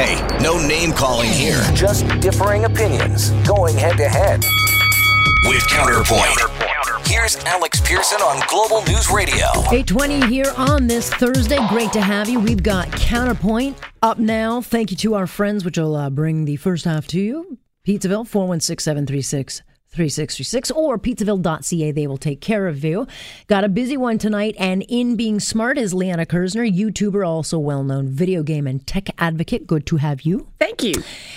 Hey, no name calling here. Just differing opinions going head to head. With Counterpoint. Here's Alex Pearson on Global News Radio. 820 here on this Thursday. Great to have you. We've got Counterpoint up now. Thank you to our friends, which will uh, bring the first half to you. Pizzaville, 416 736 3636 or pizzaville.ca. They will take care of you. Got a busy one tonight, and in being smart is Liana Kerzner, YouTuber, also well known video game and tech advocate. Good to have you. Thank you.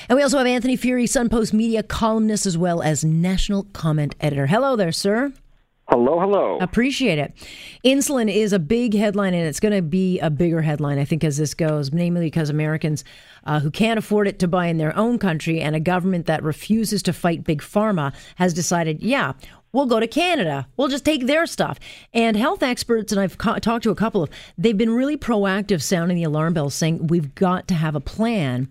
And we also have Anthony Furey, Sun Post media columnist, as well as national comment editor. Hello there, sir. Hello, hello. Appreciate it. Insulin is a big headline, and it's going to be a bigger headline, I think, as this goes, namely because Americans uh, who can't afford it to buy in their own country and a government that refuses to fight big pharma has decided, yeah, we'll go to Canada. We'll just take their stuff. And health experts, and I've talked to a couple of, they've been really proactive, sounding the alarm bells, saying we've got to have a plan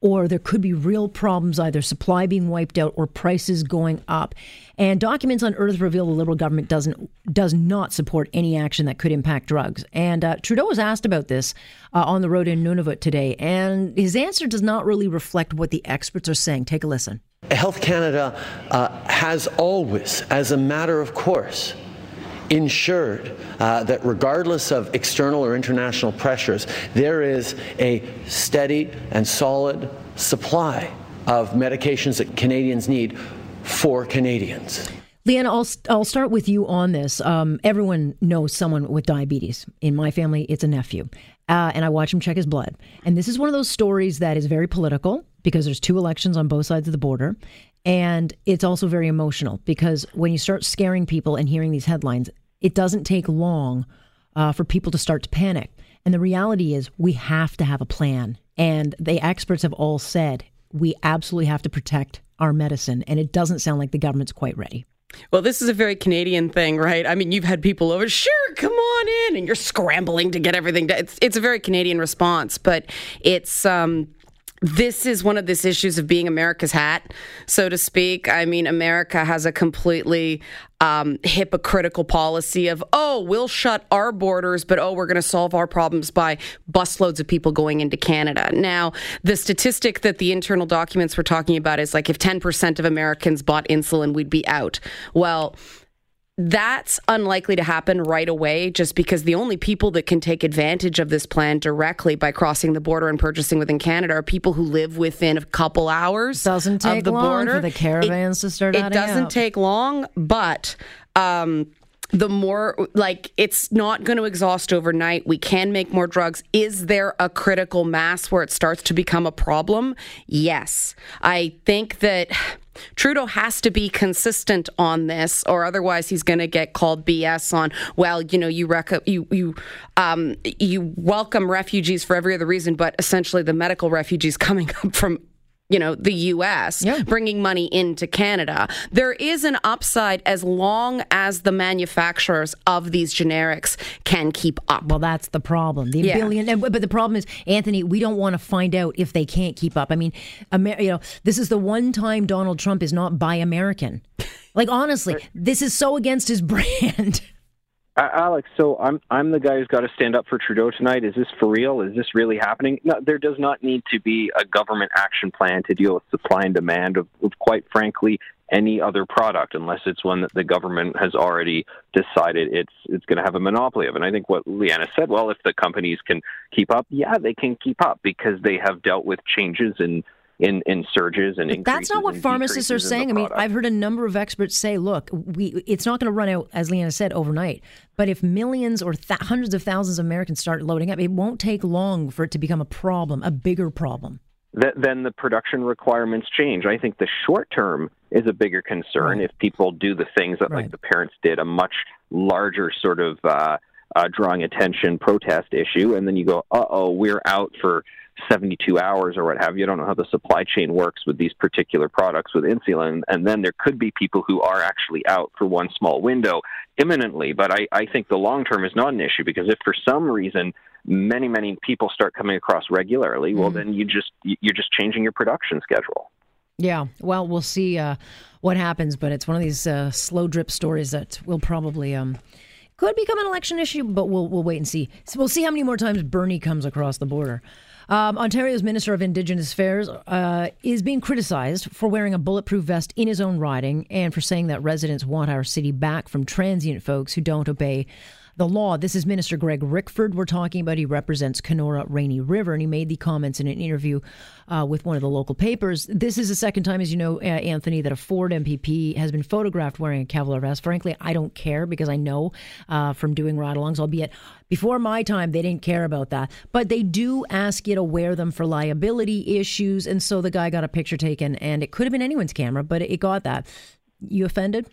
or there could be real problems, either supply being wiped out or prices going up. And documents on Earth reveal the Liberal government doesn't does not support any action that could impact drugs. And uh, Trudeau was asked about this uh, on the road in Nunavut today, and his answer does not really reflect what the experts are saying. Take a listen. Health Canada uh, has always, as a matter of course, ensured uh, that regardless of external or international pressures, there is a steady and solid supply of medications that Canadians need for Canadians. Liana, I'll, I'll start with you on this. Um, everyone knows someone with diabetes. In my family, it's a nephew. Uh, and I watch him check his blood. And this is one of those stories that is very political because there's two elections on both sides of the border. And it's also very emotional because when you start scaring people and hearing these headlines, it doesn't take long uh, for people to start to panic. And the reality is, we have to have a plan. And the experts have all said we absolutely have to protect our medicine. And it doesn't sound like the government's quite ready. Well, this is a very Canadian thing, right? I mean, you've had people over, sure, come on in, and you're scrambling to get everything done. It's, it's a very Canadian response, but it's um, this is one of these issues of being America's hat, so to speak. I mean, America has a completely um, hypocritical policy of, oh, we'll shut our borders, but oh, we're going to solve our problems by busloads of people going into Canada. Now, the statistic that the internal documents were talking about is like if 10% of Americans bought insulin, we'd be out. Well, that's unlikely to happen right away just because the only people that can take advantage of this plan directly by crossing the border and purchasing within Canada are people who live within a couple hours doesn't take of the long border. for the caravans it, to start It doesn't out. take long, but um, the more like it's not going to exhaust overnight. We can make more drugs. Is there a critical mass where it starts to become a problem? Yes. I think that Trudeau has to be consistent on this, or otherwise he's going to get called BS on. Well, you know, you rec- you you um, you welcome refugees for every other reason, but essentially the medical refugees coming up from you know, the US, Yeah. bringing money into Canada. There is an upside as long as the manufacturers of these generics can keep up. Well, that's the problem. The Yeah. billion, but the problem is, Anthony, we don't want to find out if they can't keep up. I mean, Amer- you know, this is the one time Donald Trump is not buy American. Like honestly, this is so against his brand. Alex, so I'm I'm the guy who's got to stand up for Trudeau tonight. Is this for real? Is this really happening? No, there does not need to be a government action plan to deal with supply and demand of, of quite frankly any other product unless it's one that the government has already decided it's it's going to have a monopoly of. And I think what Liana said, well, if the companies can keep up, yeah, they can keep up because they have dealt with changes in in, in surges and But that's not what pharmacists are decreases in the saying. I mean. I've heard a number of experts say, look, we it's not going to run out, as Liana said, overnight. But if millions or th- hundreds of thousands of Americans start loading up, it won't take long for it to become a problem, a bigger problem. that then the production requirements change. I think the short term is a bigger concern Right. if people do the things that Right. like the parents did, a much larger sort of uh, uh, drawing attention protest issue, and then you go, uh oh, we're out for 72 hours or what have you. I don't know how the supply chain works with these particular products with insulin. And then there could be people who are actually out for one small window imminently. But I, I think the long term is not an issue because if for some reason many, many people start coming across regularly, well, mm-hmm. then you just, you're just changing your production schedule. Yeah, well, we'll see uh, what happens, but it's one of these uh, slow drip stories that will probably um, could become an election issue, but we'll we'll wait and see. So we'll see how many more times Bernie comes across the border. Um, Ontario's Minister of Indigenous Affairs uh, is being criticized for wearing a bulletproof vest in his own riding and for saying that residents want our city back from transient folks who don't obey the law. This is Minister Greg Rickford we're talking about. He represents Kenora Rainy River, and he made the comments in an interview uh, with one of the local papers. This is the second time, as you know, uh, Anthony, that a Ford MPP has been photographed wearing a Kevlar vest. Frankly, I don't care because I know uh, from doing ride alongs, albeit before my time, they didn't care about that. But they do ask you to wear them for liability issues. And so the guy got a picture taken, and it could have been anyone's camera, but it got that. You offended?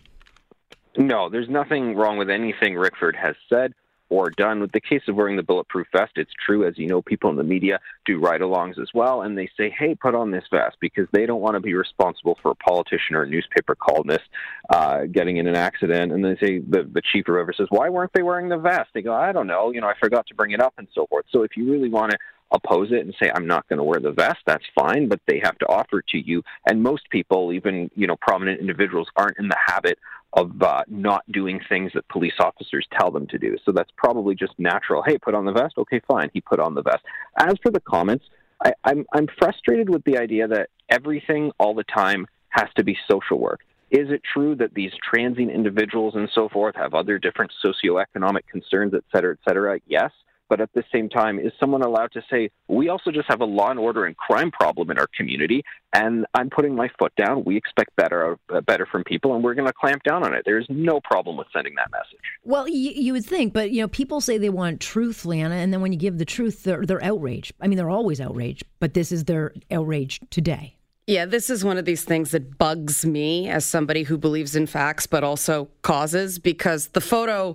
No, there's nothing wrong with anything Rickford has said or done. With the case of wearing the bulletproof vest, it's true, as you know, people in the media do ride alongs as well, and they say, hey, put on this vest because they don't want to be responsible for a politician or a newspaper columnist uh, getting in an accident. And they say, the, the chief or whoever says, why weren't they wearing the vest? They go, I don't know, you know, I forgot to bring it up and so forth. So if you really want to oppose it and say I'm not going to wear the vest, that's fine, but they have to offer it to you. And most people, even you know prominent individuals, aren't in the habit of uh, not doing things that police officers tell them to do. So that's probably just natural. Hey, put on the vest. Okay, fine. He put on the vest. As for the comments, I, I'm I'm frustrated with the idea that everything all the time has to be social work. Is it true that these transient individuals and so forth have other different socioeconomic concerns, et cetera, et cetera? Yes. But at the same time, is someone allowed to say, we also just have a law and order and crime problem in our community, and I'm putting my foot down. We expect better, uh, better from people, and we're going to clamp down on it. There's no problem with sending that message. Well, you, you, would think, but you know, people say they want truth, Liana, and then when you give the truth, they're, they're outraged. I mean, they're always outraged, but this is their outrage today. Yeah, this is one of these things that bugs me as somebody who believes in facts, but also causes because the photo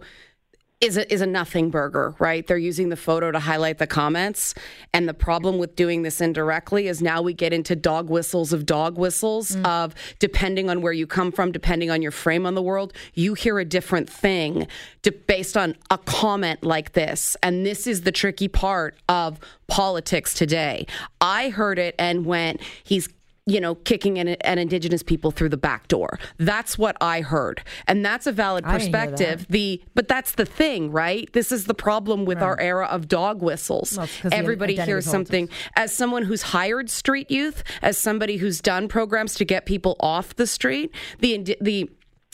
is a, is a nothing burger, right? They're using the photo to highlight the comments. And the problem with doing this indirectly is now we get into dog whistles of dog whistles mm. of depending on where you come from, depending on your frame on the world, you hear a different thing to, based on a comment like this. And this is the tricky part of politics today. I heard it and went, he's you know, kicking an, an, indigenous people through the back door. That's what I heard, and that's a valid perspective. The but that's the thing, right? This is the problem with right. our era of dog whistles. Well, Everybody hears something. As someone who's hired street youth, as somebody who's done programs to get people off the street, the the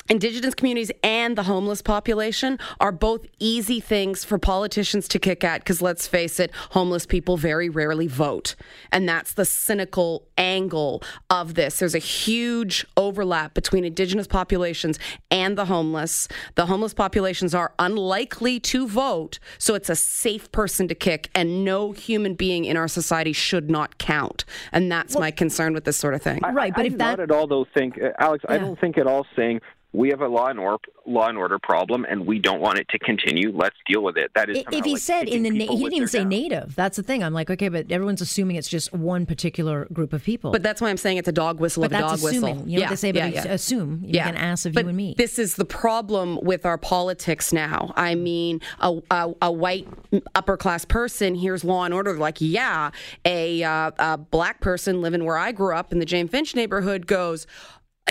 Indigenous communities and the homeless population are both easy things for politicians to kick at because let's face it, homeless people very rarely vote. And that's the cynical angle of this. There's a huge overlap between Indigenous populations and the homeless. The homeless populations are unlikely to vote, so it's a safe person to kick, and no human being in our society should not count. And that's well, my concern with this sort of thing. right, but I, if I that. Not at all, though, think, uh, Alex, yeah. I don't think at all saying we have a law and order law and order problem, and we don't want it to continue. Let's deal with it. That is if he like said in the na- he didn't even say native. That's the thing. I'm like, okay, but everyone's assuming it's just one particular group of people. But that's why I'm saying it's a dog whistle but of a dog assuming. whistle. You know yeah, what they say, but yeah, yeah. assume. You yeah. can ask of but you and me. This is the problem with our politics now. I mean, a, a, a white upper class person hears law and order, like, yeah, a, uh, a black person living where I grew up in the Jane Finch neighborhood goes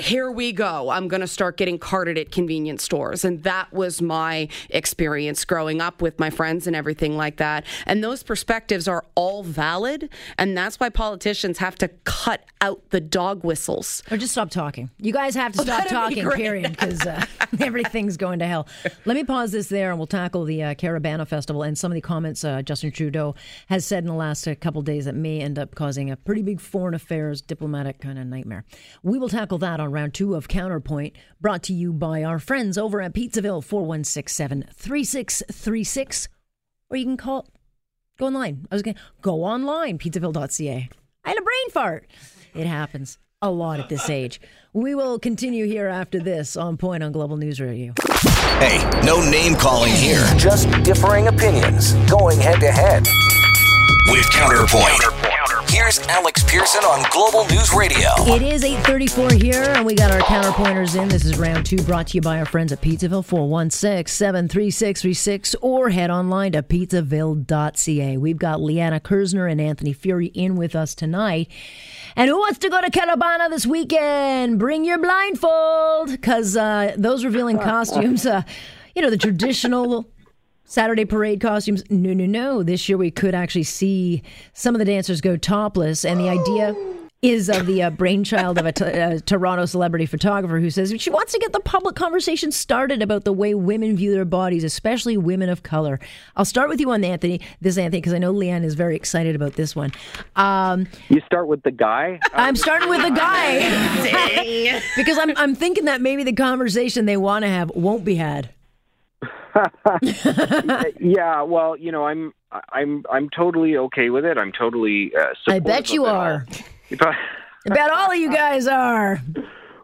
here we go. I'm going to start getting carted at convenience stores. And that was my experience growing up with my friends and everything like that. And those perspectives are all valid. And that's why politicians have to cut out the dog whistles. Or just stop talking. You guys have to stop talking, period, because uh, everything's going to hell. Let me pause this there and we'll tackle the uh, Festival and some of the comments uh, Justin Trudeau has said in the last uh, couple days that may end up causing a pretty big foreign affairs diplomatic kind of nightmare. We will tackle that on round two of Counterpoint, brought to you by our friends over at Pizzaville, 4167 3636. Or you can call, go online. I was going to go online, pizzaville.ca. I had a brain fart. It happens a lot at this age. We will continue here after this on Point on Global News Radio. Hey, no name calling here. Just differing opinions going head to head. With Counterpoint. Counterpoint. Alex Pearson on Global News Radio. It is 8:34 here, and we got our counterpointers in. This is round two, brought to you by our friends at Pizzaville, 416-73636, or head online to pizzaville.ca. We've got Liana Kerzner and Anthony Furey in with us tonight. And who wants to go to Caribana this weekend? Bring your blindfold, because uh, those revealing costumes, uh, you know, the traditional Saturday parade costumes. No, no, no. This year we could actually see some of the dancers go topless, and the idea is of the uh, brainchild of a t- uh, Toronto celebrity photographer who says she wants to get the public conversation started about the way women view their bodies, especially women of color. I'll start with you on Anthony, this Anthony, because I know Leanne is very excited about this one. Um, You start with the guy. I'm starting with the guy because I'm I'm thinking that maybe the conversation they want to have won't be had. yeah, well, you know, I'm I'm I'm totally okay with it. I'm totally. Uh, I bet you are. I bet all of you guys are.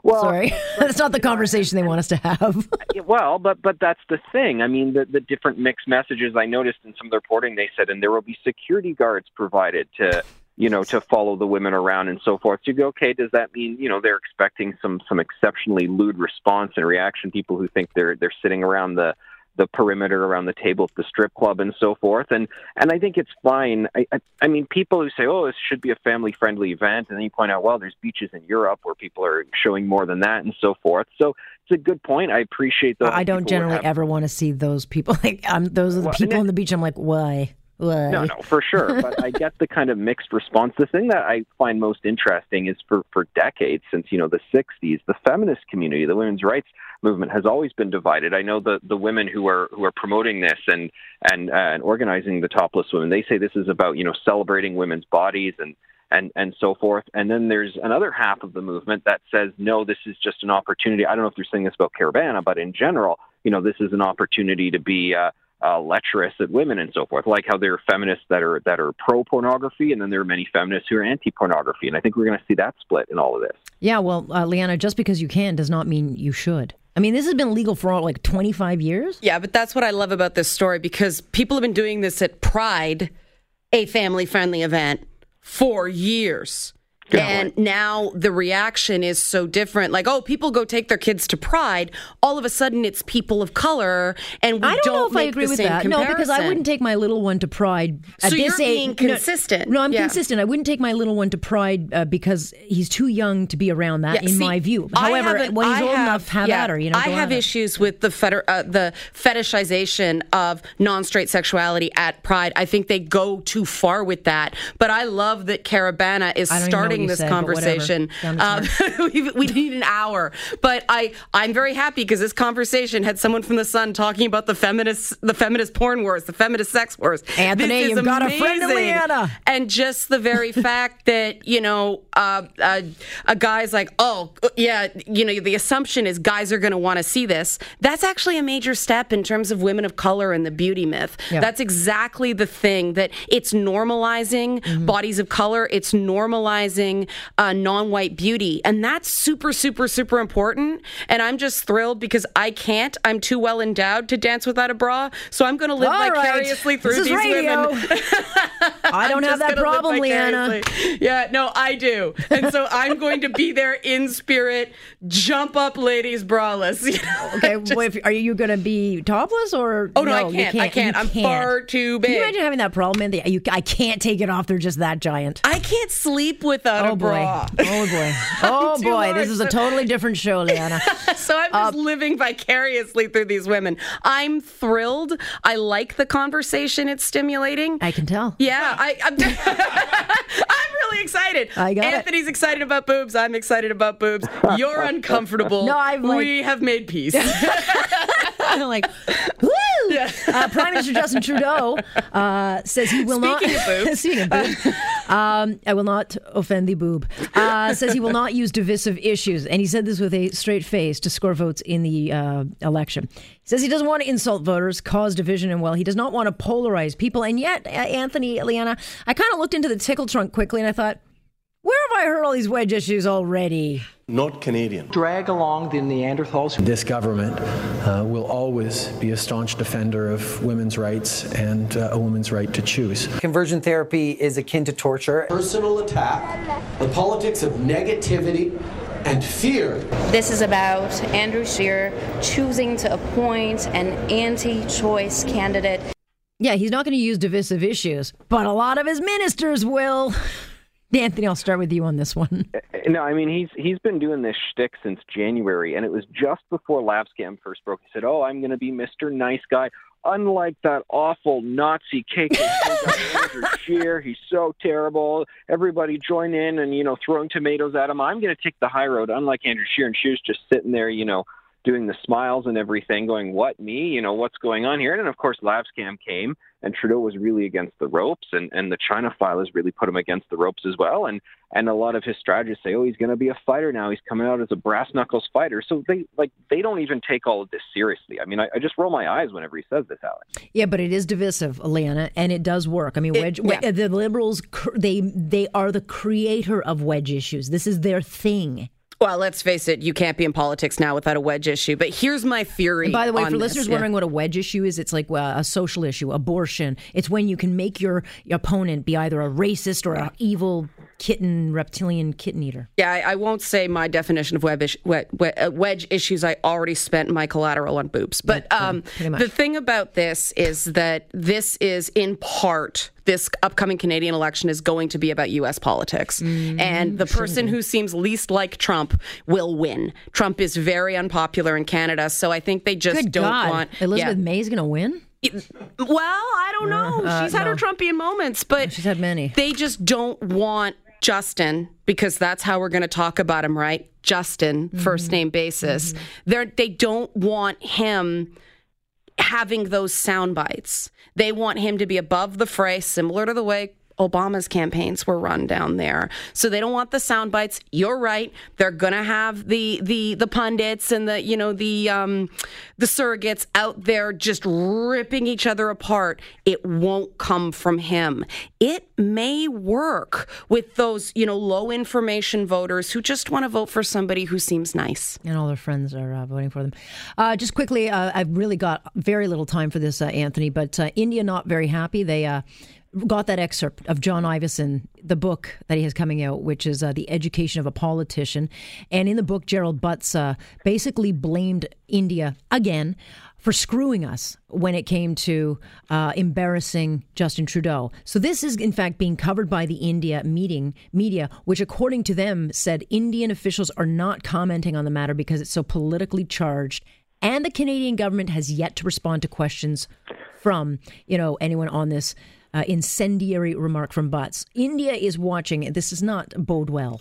well, Sorry, that's not the conversation they want us to have. Well, but but that's the thing. I mean, the the different mixed messages I noticed in some of the reporting. They said, and there will be security guards provided to you know to follow the women around and so forth. So you go, okay, does that mean you know they're expecting some some exceptionally lewd response and reaction? People who think they're they're sitting around the the perimeter around the table at the strip club and so forth. And and I think it's fine. I I, I mean, people who say, oh, this should be a family friendly event, and then you point out, well, there's beaches in Europe where people are showing more than that and so forth. So it's a good point. I appreciate those. I don't generally ever want to see those people. Like, um, those are the Well, people on the beach. I'm like, why? Why? No, no, for sure. But I get the kind of mixed response. The thing that I find most interesting is for, for decades, since, you know, the 60s, the feminist community, the women's rights movement has always been divided. I know the, the women who are who are promoting this and, and, uh, and organizing the topless women, they say this is about, you know, celebrating women's bodies and, and, and so forth. And then there's another half of the movement that says, no, this is just an opportunity. I don't know if they're saying this about Caribana, but in general, you know, this is an opportunity to be uh, uh, lecherous at women and so forth. Like how there are feminists that are that are pro pornography, and then there are many feminists who are anti pornography. And I think we're going to see that split in all of this. Yeah, well, uh, Liana, just because you can does not mean you should. I mean, this has been legal for all, like 25 years. Yeah, but that's what I love about this story because people have been doing this at Pride, a family friendly event, for years. And now the reaction is so different. Like, oh, people go take their kids to Pride. All of a sudden, it's people of color, and we I don't, know if I agree with same that. No, because I wouldn't take my little one to Pride at So this you're age. being No, consistent. No, I'm Yeah. consistent. I wouldn't take my little one to Pride uh, because he's too young to be around that, Yeah, in see, my view. However, when he's I old have- enough, have yeah, at her. You know, I have at it. issues with the feder- uh, the fetishization of non-straight sexuality at Pride. I think they go too far with that. But I love that Caribana is I don't even know what starting this said, conversation. Um, we we need an hour, but I I'm very happy because this conversation had someone from the Sun talking about the feminist the feminist porn wars, the feminist sex wars. Anthony, you've got a friend. Liana. And just the very fact that, you know, uh, uh, a guy's like, oh, yeah, you know, the assumption is guys are going to want to see this. That's actually a major step in terms of women of color and the beauty myth. Yeah. That's exactly the thing that it's normalizing Mm-hmm. bodies of color, it's normalizing uh, non white beauty. And that's super, super, super important. And I'm just thrilled because I can't. I'm too well endowed to dance without a bra. So I'm going to live All right. vicariously through This is these radio. women. I don't have that problem, Liana. Yeah, no, I do. And so I'm going to be there in spirit, jump up ladies braless. You know? Okay, well, if, are you going to be topless or? Oh, no, I you can't. I can't. You I'm can't. far too big. Can you imagine having that problem? Anthony? You, I can't take it off. They're just that giant. I can't sleep without Oh a boy! Oh boy! Oh boy! This is a totally different show, Liana. So I'm just living vicariously through these women. I'm thrilled. I like the conversation it's stimulating. I can tell. Yeah, I, I'm, I'm really excited. I got it. Anthony's excited about boobs. I'm excited about boobs. You're uncomfortable. No, I'm like- we have made peace. I'm like, woo! Uh, Prime Minister Justin Trudeau uh, says he will Speaking not. of boobs. Speaking of boobs, um, I will not offend the boob. Uh, says he will not use divisive issues, and he said this with a straight face to score votes in the uh, election. He says he doesn't want to insult voters, cause division, and well, he does not want to polarize people. And yet, uh, Anthony, Liana, I kind of looked into the tickle trunk quickly, and I thought. Where have I heard all these wedge issues already? not Canadian. Drag along the Neanderthals. This government uh, will always be a staunch defender of women's rights and uh, a woman's right to choose. Conversion therapy is akin to torture. Personal attack, the politics of negativity and fear. This is about Andrew Scheer choosing to appoint an anti choice candidate. Yeah, he's not going to use divisive issues, but a lot of his ministers will. Anthony, I'll start with you on this one. No, I mean he's he's been doing this shtick since January, and it was just before LavScam first broke. He said, "Oh, I'm going to be Mr. Nice Guy." Unlike that awful Nazi KKK Scheer, he's so terrible. Everybody join in and you know throwing tomatoes at him. I'm going to take the high road. Unlike Andrew Scheer, and Scheer's just sitting there, you know, doing the smiles and everything, going, "What me? You know, what's going on here?" And then of course LavScam came and Trudeau was really against the ropes, and, and the China file has really put him against the ropes as well. And and a lot of his strategists say, oh, he's going to be a fighter now. He's coming out as a brass knuckles fighter. So they like they don't even take all of this seriously. I mean, I, I just roll my eyes whenever he says this, Alex. Yeah, but it is divisive, Liana, and it does work. I mean, wedge, it, yeah. the liberals they they are the creator of wedge issues. This is their thing. Well, let's face it, you can't be in politics now without a wedge issue. But here's my theory. And by the way, for this, listeners yeah. wondering what a wedge issue is, it's like uh, a social issue, abortion. It's when you can make your, your opponent be either a racist or an evil kitten, reptilian kitten eater. Yeah, I, I won't say my definition of uh, wedge, issues. I already spent my collateral on boobs. But um, the thing about this is that this is in part this upcoming Canadian election is going to be about U.S. politics. Mm, and the person who seems least like Trump will win. Trump is very unpopular in Canada, so I think they just Good don't God. want. Elizabeth yeah. May's going to win? Well, I don't know. Uh, she's had no. her Trumpian moments, but she's had many. They just don't want Justin because that's how we're going to talk about him, right? Justin, mm-hmm. first name basis. Mm-hmm. They're, they don't want him having those sound bites. They want him to be above the fray, similar to the way Obama's campaigns were run down there. So they don't want the sound bites. You're right. They're to have the the the pundits and the you know the um the surrogates out there just ripping each other apart. It won't come from him. It may work with those, you know, low information voters who just want to vote for somebody who seems nice. And all their friends are uh, voting for them. Uh, just quickly, uh, I've really got very little time for this, uh, Anthony, but uh, India not very happy. They uh, got that excerpt of John Ivison, the book that he has coming out, which is uh, The Education of a Politician. And in the book, Gerald Butts uh, basically blamed India again for screwing us when it came to uh, embarrassing Justin Trudeau. So this is, in fact, being covered by the India meeting media, which, according to them, said Indian officials are not commenting on the matter because it's so politically charged. And the Canadian government has yet to respond to questions from, you know, anyone on this uh, incendiary remark from Butts. India is watching. This does not bode well.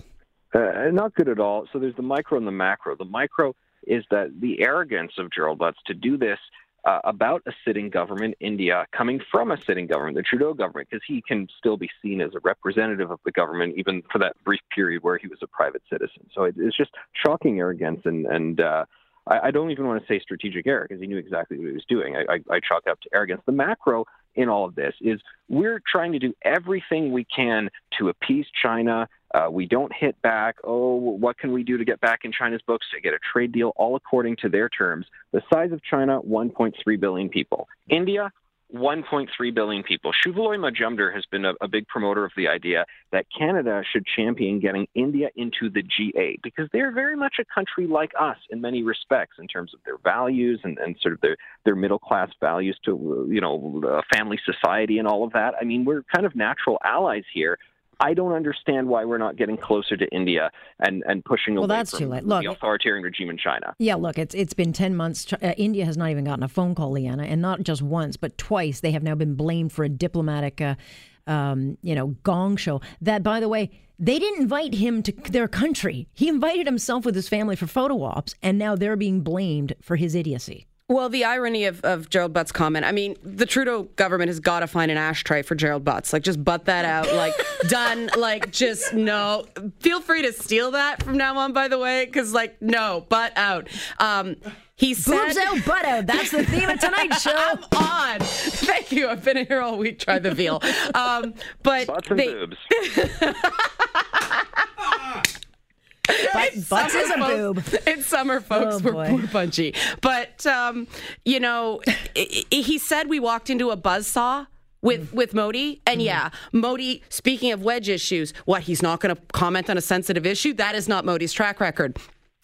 Uh, not good at all. So there's the micro and the macro. The micro is that the arrogance of Gerald Butts to do this uh, about a sitting government, India, coming from a sitting government, the Trudeau government, because he can still be seen as a representative of the government, even for that brief period where he was a private citizen. So it, it's just shocking arrogance, and and uh, I, I, don't even want to say strategic error because he knew exactly what he was doing. I, I, I chalk up to arrogance. The macro in all of this is we're trying to do everything we can to appease China. Uh, we don't hit back. Oh, what can we do to get back in China's books to get a trade deal, all according to their terms? The size of China, 1.3 billion people. India, 1.3 billion people. Shuvaloy Majumdar has been a, a, big promoter of the idea that Canada should champion getting India into the G8 because they're very much a country like us in many respects in terms of their values and, and sort of their, their middle class values to, you know, family society and all of that. I mean, we're kind of natural allies here. I don't understand why we're not getting closer to India and, and pushing well, away that's from too late. Look, the authoritarian regime in China. Yeah, look, it's it's been ten months. Uh, India has not even gotten a phone call, Liana, and not just once, but twice. They have now been blamed for a diplomatic, uh, um, you know, gong show. That, by the way. They didn't invite him to their country. He invited himself with his family for photo ops, and now they're being blamed for his idiocy. Well, the irony of, of Gerald Butts' comment, I mean, the Trudeau government has got to find an ashtray for Gerald Butts. Like, just butt that out. Like, done. Like, just no. Feel free to steal that from now on, by the way, because, like, no, butt out. Um, he said, Boobs out, butt out. That's the theme of tonight's show. I'm on. Thank you. I've been here all week. Try the veal. Um, but Butts and they, boobs. Butts, Butts is a boob. In summer, folks Oh, were boy. poor punchy. But um, you know, he said we walked into a buzzsaw. With with Modi and yeah, Modi. Speaking of wedge issues, what he's not going to comment on a sensitive issue. That is not Modi's track record.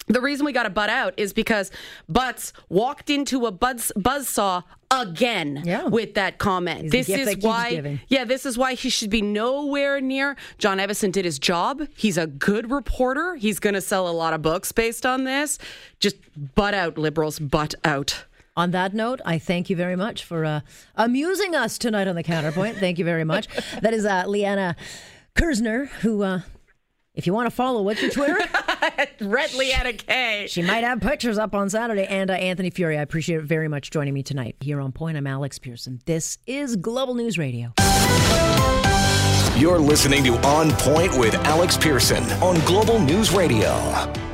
The reason we got to butt out is because Butts walked into a buzz buzzsaw again yeah. with that comment. He's this is why yeah, this is why he should be nowhere near. John Ivison did his job. He's a good reporter. He's going to sell a lot of books based on this. Just butt out, liberals, butt out. On that note, I thank you very much for uh, amusing us tonight on the Counterpoint. Thank you very much. That is uh, Liana Kerzner, who, uh, if you want to follow, what's your Twitter? Red Liana K. She might have pictures up on Saturday. And uh, Anthony Furey, I appreciate it very much joining me tonight here on Point. I'm Alex Pearson. This is Global News Radio. You're listening to On Point with Alex Pearson on Global News Radio.